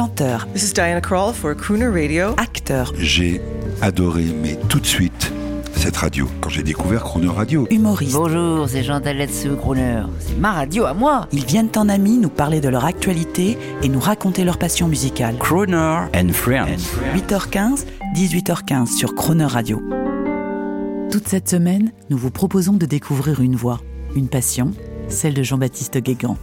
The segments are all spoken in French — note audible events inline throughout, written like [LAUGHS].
chanteur, This is Diana Krall for Crooner Radio. acteur, J'ai adoré, mais tout de suite, cette radio. Quand j'ai découvert Chrono Radio, humoriste. Bonjour, c'est Chantal Latsou, Crooner. C'est ma radio à moi. Ils viennent en amis nous parler de leur actualité et nous raconter leur passion musicale. Croner and Friends. 8h15, 18h15 sur Croner Radio. Toute cette semaine, nous vous proposons de découvrir une voix, une passion, celle de Jean-Baptiste Guégan.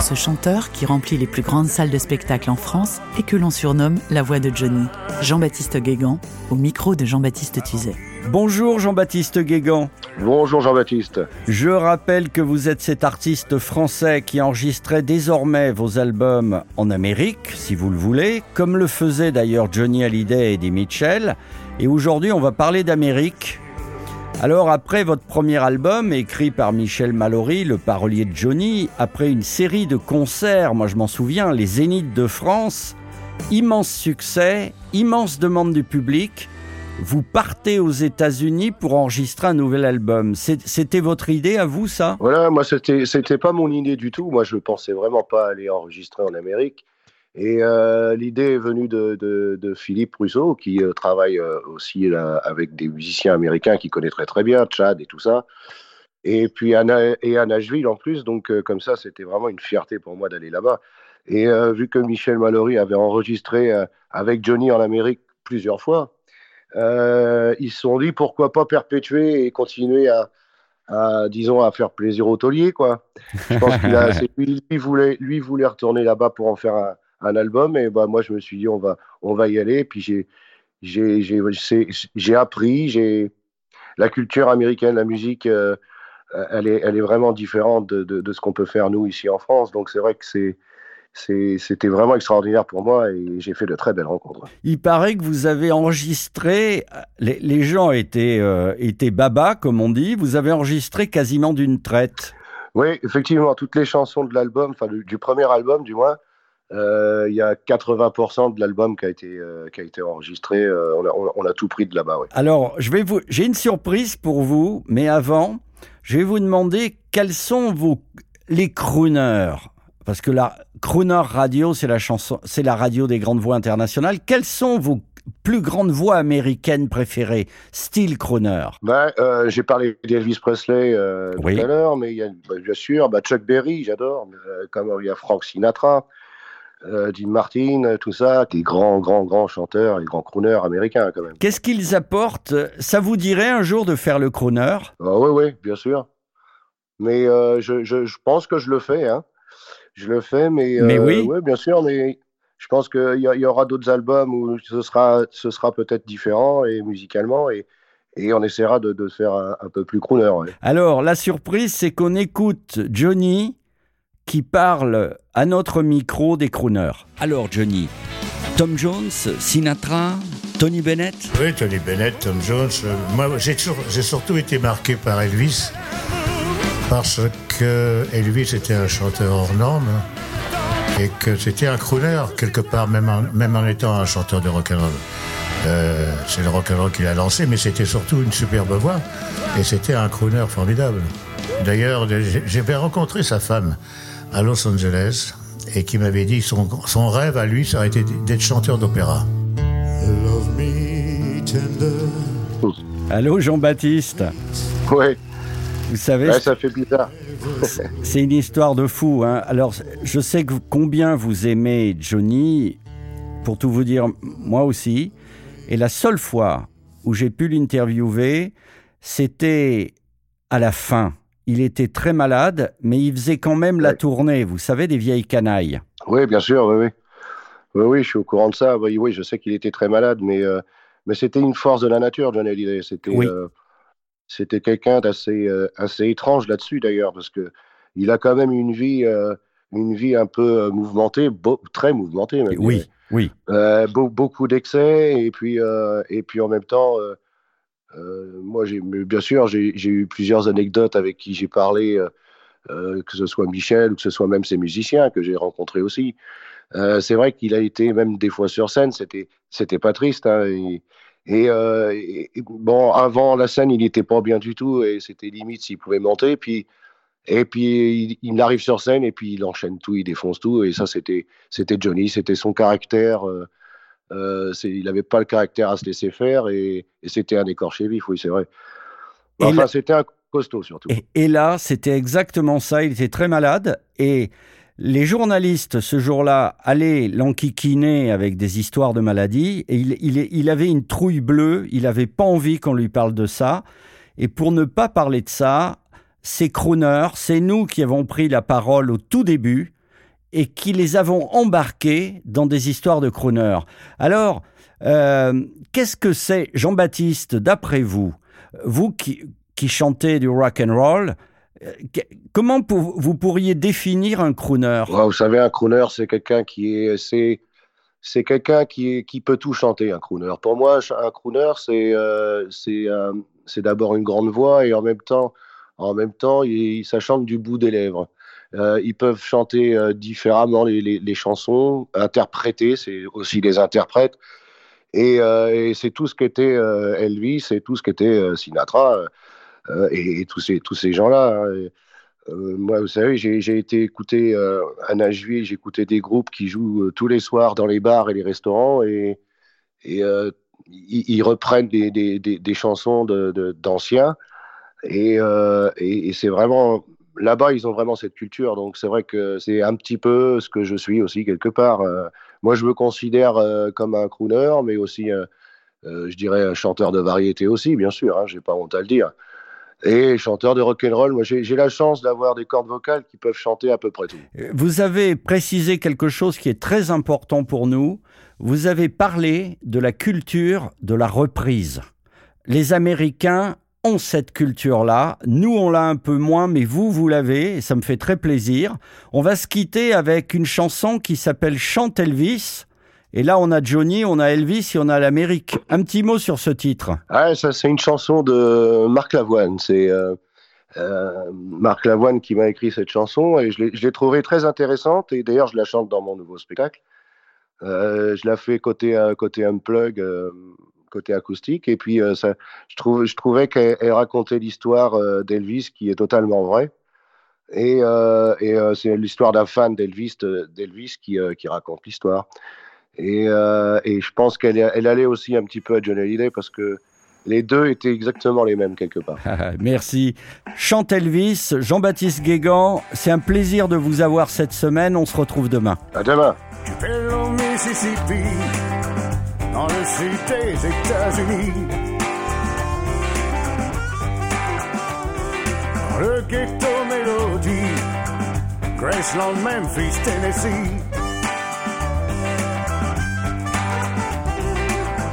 Ce chanteur qui remplit les plus grandes salles de spectacle en France et que l'on surnomme la voix de Johnny. Jean-Baptiste Guégan, au micro de Jean-Baptiste Tuzet. Bonjour Jean-Baptiste Guégan. Bonjour Jean-Baptiste. Je rappelle que vous êtes cet artiste français qui enregistrait désormais vos albums en Amérique, si vous le voulez, comme le faisaient d'ailleurs Johnny Hallyday et Eddie Mitchell. Et aujourd'hui, on va parler d'Amérique. Alors, après votre premier album, écrit par Michel Mallory, le parolier de Johnny, après une série de concerts, moi je m'en souviens, les Zéniths de France, immense succès, immense demande du public, vous partez aux États-Unis pour enregistrer un nouvel album. C'était votre idée à vous, ça? Voilà, moi c'était c'était pas mon idée du tout. Moi je pensais vraiment pas aller enregistrer en Amérique. Et euh, l'idée est venue de, de, de Philippe Rousseau qui euh, travaille euh, aussi là, avec des musiciens américains qui connaît très très bien, Chad et tout ça. Et puis à, Na- et à Nashville en plus, donc comme ça c'était vraiment une fierté pour moi d'aller là-bas. Et vu que Michel Mallory avait enregistré avec Johnny en Amérique plusieurs fois, ils se sont dit pourquoi pas perpétuer et continuer à, à, disons, à faire plaisir au taulier, quoi. Je pense qu'il a, [LAUGHS] lui voulait, lui voulait retourner là-bas pour en faire un, un album, et bah, moi, je me suis dit, on va, on va y aller, et puis j'ai, j'ai, j'ai, j'ai appris, j'ai, la culture américaine, la musique, euh, elle est, elle est vraiment différente de, de, de ce qu'on peut faire nous ici en France, donc c'est vrai que c'est, c'est, c'était vraiment extraordinaire pour moi, et j'ai fait de très belles rencontres. Il paraît que vous avez enregistré, les, les gens étaient, euh, étaient baba, comme on dit, vous avez enregistré quasiment d'une traite. Oui, effectivement, toutes les chansons de l'album, enfin du, du premier album du moins, euh, il y a 80% de l'album qui a été euh, qui a été enregistré. euh, on, a, on tout pris de là-bas. Ouais. Alors, je vais vous, j'ai une surprise pour vous, mais avant, je vais vous demander quels sont vos, les crooners. Parce que la crooner radio, c'est la chanson, c'est la radio des grandes voix internationales. Quelles sont vos plus grandes voix américaines préférées, style crooner euh, j'ai parlé d'Elvis Presley euh, Oui. tout à l'heure, mais il y a bah, bien sûr bah, Chuck Berry, j'adore, euh, comme il y a Frank Sinatra, euh, Dean Martin, euh, tout ça, des grands grands grands chanteurs, les grands crooners américains quand même. Qu'est-ce qu'ils apportent? Ça vous dirait un jour de faire le crooner? Ah, oui, oui, bien sûr. Mais euh, je, je, je pense que je le fais. Hein. Je le fais, mais, Mais euh, oui. ouais, bien sûr. Mais je pense qu'il y, y aura d'autres albums où ce sera, ce sera peut-être différent et musicalement et, et on essaiera de, de faire un, un peu plus crooner. ouais. Alors, la surprise, c'est qu'on écoute Johnny qui parle à notre micro des crooners. Alors, Johnny, Tom Jones, Sinatra, Tony Bennett? Oui, Tony Bennett, Tom Jones. euh, moi, j'ai toujours- j'ai surtout été marqué par Elvis, parce que Elvis était un chanteur hors norme et que c'était un crooner quelque part, même en, même en étant un chanteur de rock'n'roll. Euh, c'est le rock'n'roll qu'il a lancé, mais c'était surtout une superbe voix et c'était un crooner formidable. D'ailleurs, j'avais rencontré sa femme à Los Angeles et qui m'avait dit son, son rêve à lui, ça aurait été d'être chanteur d'opéra. Love me tender. Allô, Jean-Baptiste? Ouais, Vous savez, ouais, ça fait bizarre. [LAUGHS] c'est une histoire de fou. hein. Alors, je sais que combien vous aimez Johnny. Pour tout vous dire, moi aussi. Et la seule fois où j'ai pu l'interviewer, c'était à la fin. Il était très malade, mais il faisait quand même la tournée, vous savez, des vieilles canailles. Oui, bien sûr, oui, oui. Oui, oui, je suis au courant de ça. Oui, oui je sais qu'il était très malade, mais, euh, mais c'était une force de la nature, John Hallyday. C'était Oui. euh, c'était quelqu'un d'assez euh, assez étrange là-dessus, d'ailleurs, parce que il a quand même une vie, une vie un peu mouvementée, beau- très mouvementée. Même, Oui, oui. Beau- beaucoup d'excès, et puis, et puis en même temps, euh, moi, bien sûr, j'ai eu plusieurs anecdotes avec qui j'ai parlé, euh, euh, que ce soit Michel ou que ce soit même ses musiciens que j'ai rencontrés aussi. C'est vrai qu'il a été même des fois sur scène, c'était c'était pas triste. hein, et, bon, avant la scène, il n'était pas bien du tout et c'était limite s'il pouvait monter. Puis Et puis il, arrive sur scène et puis il enchaîne tout, il défonce tout. Et ça, c'était c'était Johnny, c'était son caractère. Euh, il n'avait pas le caractère à se laisser faire et, c'était un écorché vif, oui, c'est vrai. Enfin, c'était un costaud surtout. Et, là, c'était exactement ça. Il était très malade et les journalistes ce jour-là allaient l'enquiquiner avec des histoires de maladie et il, il, il avait une trouille bleue. Il n'avait pas envie qu'on lui parle de ça. Et pour ne pas parler de ça, ces crooners, c'est nous qui avons pris la parole au tout début et qui les avons embarqués dans des histoires de crooners. Alors, euh, qu'est-ce que c'est, Jean-Baptiste, d'après vous, vous qui, qui chantez du rock and roll, euh, comment vous pourriez définir un crooner Vous savez, un crooner, c'est quelqu'un qui est, c'est, c'est quelqu'un qui, qui peut tout chanter, un crooner. Pour moi, un crooner, c'est, euh, c'est, c'est d'abord une grande voix et en même temps, en même temps, il, ça chante du bout des lèvres. Euh, ils peuvent chanter euh, différemment les, les, les, chansons, interpréter, c'est aussi des interprètes. Et, euh, c'est tout ce qu'était euh, Elvis et tout ce qu'était euh, Sinatra et, tous ces, gens-là. Hein. moi, vous savez, j'ai été écouter à Nashville, écouté des groupes qui jouent tous les soirs dans les bars et les restaurants et, ils, reprennent des, chansons d'anciens. Euh, et c'est vraiment là-bas, ils ont vraiment cette culture. Donc c'est vrai que c'est un petit peu ce que je suis aussi quelque part. Euh, moi, je me considère euh, comme un crooner, mais aussi, euh, je dirais, un chanteur de variété aussi, bien sûr. Hein, j'ai pas honte à le dire. Et chanteur de rock and roll, moi j'ai la chance d'avoir des cordes vocales qui peuvent chanter à peu près tout. Vous avez précisé quelque chose qui est très important pour nous. Vous avez parlé de la culture de la reprise. Les Américains ont cette culture-là. Nous, on l'a un peu moins, mais vous, vous l'avez, et ça me fait très plaisir. On va se quitter avec une chanson qui s'appelle Chante Elvis. Et là, on a Johnny, on a Elvis et on a l'Amérique. Un petit mot sur ce titre. Ah, ça, c'est une chanson de Marc Lavoine. C'est euh, euh, Marc Lavoine qui m'a écrit cette chanson et je l'ai trouvée très intéressante. Et d'ailleurs, je la chante dans mon nouveau spectacle. Euh, je la fais côté, côté unplug. Côté acoustique. Et puis, euh, ça, je, trouve, je trouvais qu'elle racontait l'histoire euh, d'Elvis qui est totalement vraie. Et, euh, et c'est l'histoire d'un fan d'Elvis, d'Elvis qui, qui raconte l'histoire. Et, et, je pense qu'elle elle allait aussi un petit peu à John Hallyday parce que les deux étaient exactement les mêmes quelque part. Merci. Chante Elvis, Jean-Baptiste Guégan, c'est un plaisir de vous avoir cette semaine. On se retrouve demain. À demain dans le sud des États-Unis. Dans le ghetto Mélodie, Graceland, Memphis, Tennessee.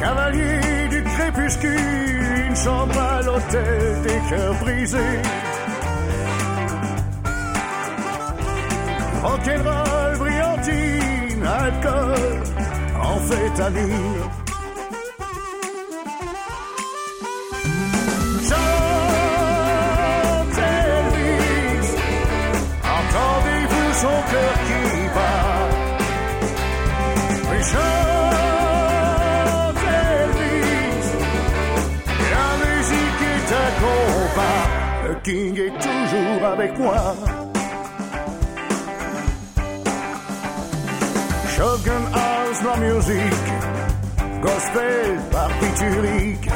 Cavalier du crépuscule, une chambre à l'hôtel des cœurs brisés. Rock'n'roll, brillantine, alcool amphétamine. Chante Elvis, entendez-vous son cœur qui bat? Elvis, la musique est un combat, le King est toujours avec moi. Shogun la musique, gospel barbiturique.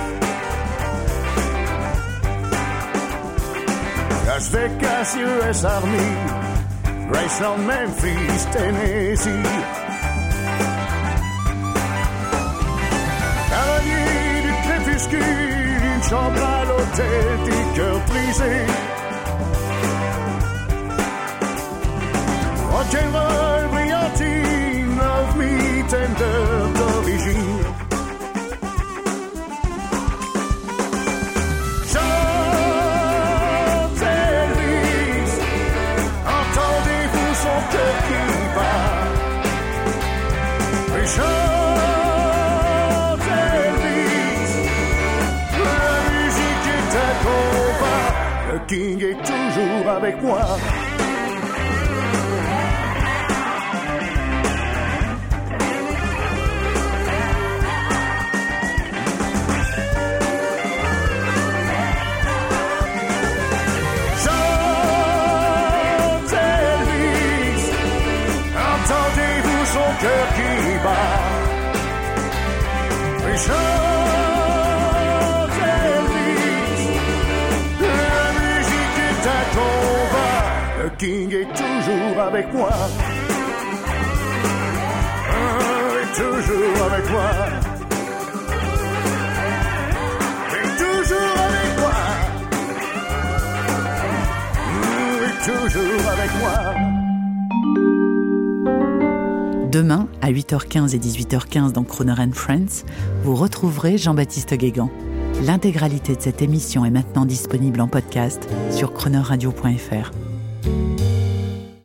Las Vegas, US Army, Graceland, Memphis, Tennessee. Cavalier du crépuscule, une chambre à l'hôtel du cœur brisé. Rock'n'roll me d'origine. Chante Elvis, entendez-vous son cœur qui bat? Oui, chante Elvis, la musique est un combat, le King est toujours avec moi. King est toujours avec moi. Ah, est toujours avec moi. Est toujours avec moi. Mm, Est toujours avec moi. Demain, à 8h15 et 18h15 dans Croner and Friends, vous retrouverez Jean-Baptiste Guégan. L'intégralité de cette émission est maintenant disponible en podcast sur chronoradio.fr.